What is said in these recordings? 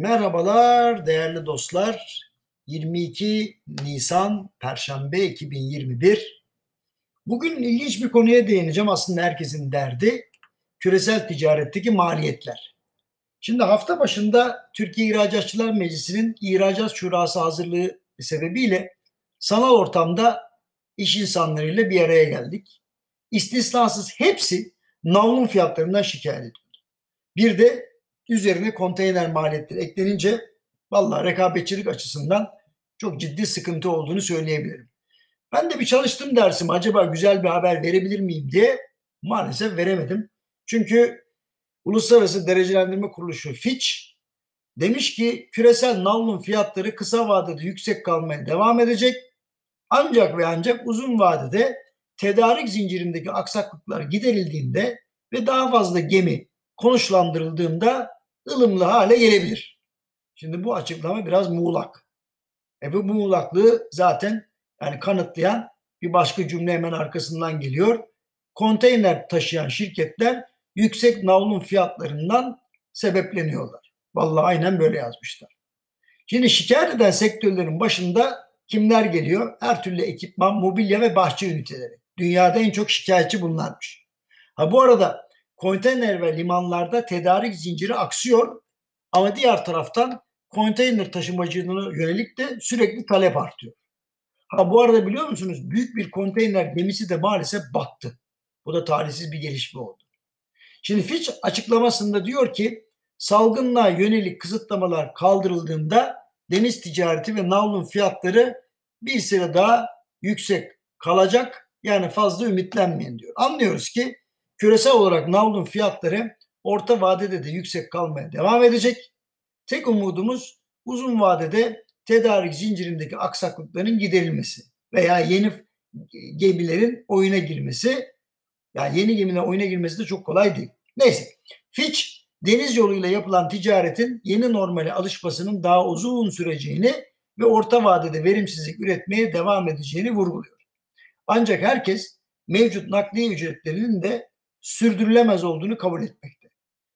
Merhabalar değerli dostlar. 22 Nisan Perşembe 2021. Bugün ilginç bir konuya değineceğim. Aslında herkesin derdi küresel ticaretteki maliyetler. Şimdi hafta başında Türkiye İhracatçılar Meclisi'nin ihracat şurası hazırlığı sebebiyle sanal ortamda iş insanlarıyla bir araya geldik. İstisnasız hepsi navlun fiyatlarından şikayet ediyor. Bir de üzerine konteyner maliyetleri eklenince vallahi rekabetçilik açısından çok ciddi sıkıntı olduğunu söyleyebilirim. Ben de bir çalıştım dersim acaba güzel bir haber verebilir miyim diye maalesef veremedim. Çünkü Uluslararası Derecelendirme Kuruluşu Fitch demiş ki küresel navlun fiyatları kısa vadede yüksek kalmaya devam edecek. Ancak ve ancak uzun vadede tedarik zincirindeki aksaklıklar giderildiğinde ve daha fazla gemi konuşlandırıldığında ılımlı hale gelebilir. Şimdi bu açıklama biraz muğlak. E bu muğlaklığı zaten yani kanıtlayan bir başka cümle hemen arkasından geliyor. Konteyner taşıyan şirketler yüksek navlun fiyatlarından sebepleniyorlar. Vallahi aynen böyle yazmışlar. Şimdi şikayet eden sektörlerin başında kimler geliyor? Her türlü ekipman, mobilya ve bahçe üniteleri. Dünyada en çok şikayetçi bunlarmış. Ha bu arada konteyner ve limanlarda tedarik zinciri aksıyor ama diğer taraftan konteyner taşımacılığına yönelik de sürekli talep artıyor. Ha bu arada biliyor musunuz büyük bir konteyner gemisi de maalesef battı. Bu da talihsiz bir gelişme oldu. Şimdi Fitch açıklamasında diyor ki salgınlığa yönelik kısıtlamalar kaldırıldığında deniz ticareti ve navlun fiyatları bir süre daha yüksek kalacak. Yani fazla ümitlenmeyin diyor. Anlıyoruz ki küresel olarak navlun fiyatları orta vadede de yüksek kalmaya devam edecek. Tek umudumuz uzun vadede tedarik zincirindeki aksaklıkların giderilmesi veya yeni gemilerin oyuna girmesi. Yani yeni gemilerin oyuna girmesi de çok kolay değil. Neyse. Fitch deniz yoluyla yapılan ticaretin yeni normale alışmasının daha uzun süreceğini ve orta vadede verimsizlik üretmeye devam edeceğini vurguluyor. Ancak herkes mevcut nakliye ücretlerinin de sürdürülemez olduğunu kabul etmekte.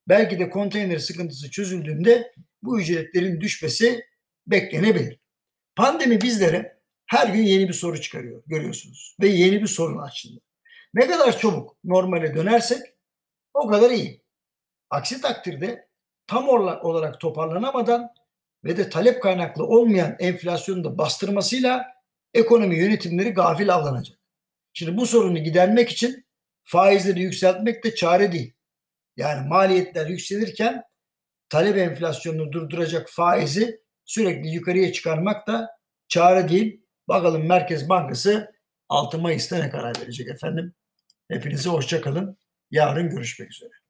Belki de konteyner sıkıntısı çözüldüğünde bu ücretlerin düşmesi beklenebilir. Pandemi bizlere her gün yeni bir soru çıkarıyor görüyorsunuz ve yeni bir sorun açıldı. Ne kadar çabuk normale dönersek o kadar iyi. Aksi takdirde tam olarak toparlanamadan ve de talep kaynaklı olmayan enflasyonu da bastırmasıyla ekonomi yönetimleri gafil avlanacak. Şimdi bu sorunu gidermek için faizleri yükseltmek de çare değil. Yani maliyetler yükselirken talep enflasyonunu durduracak faizi sürekli yukarıya çıkarmak da çare değil. Bakalım Merkez Bankası 6 Mayıs'ta ne karar verecek efendim. Hepinize hoşçakalın. Yarın görüşmek üzere.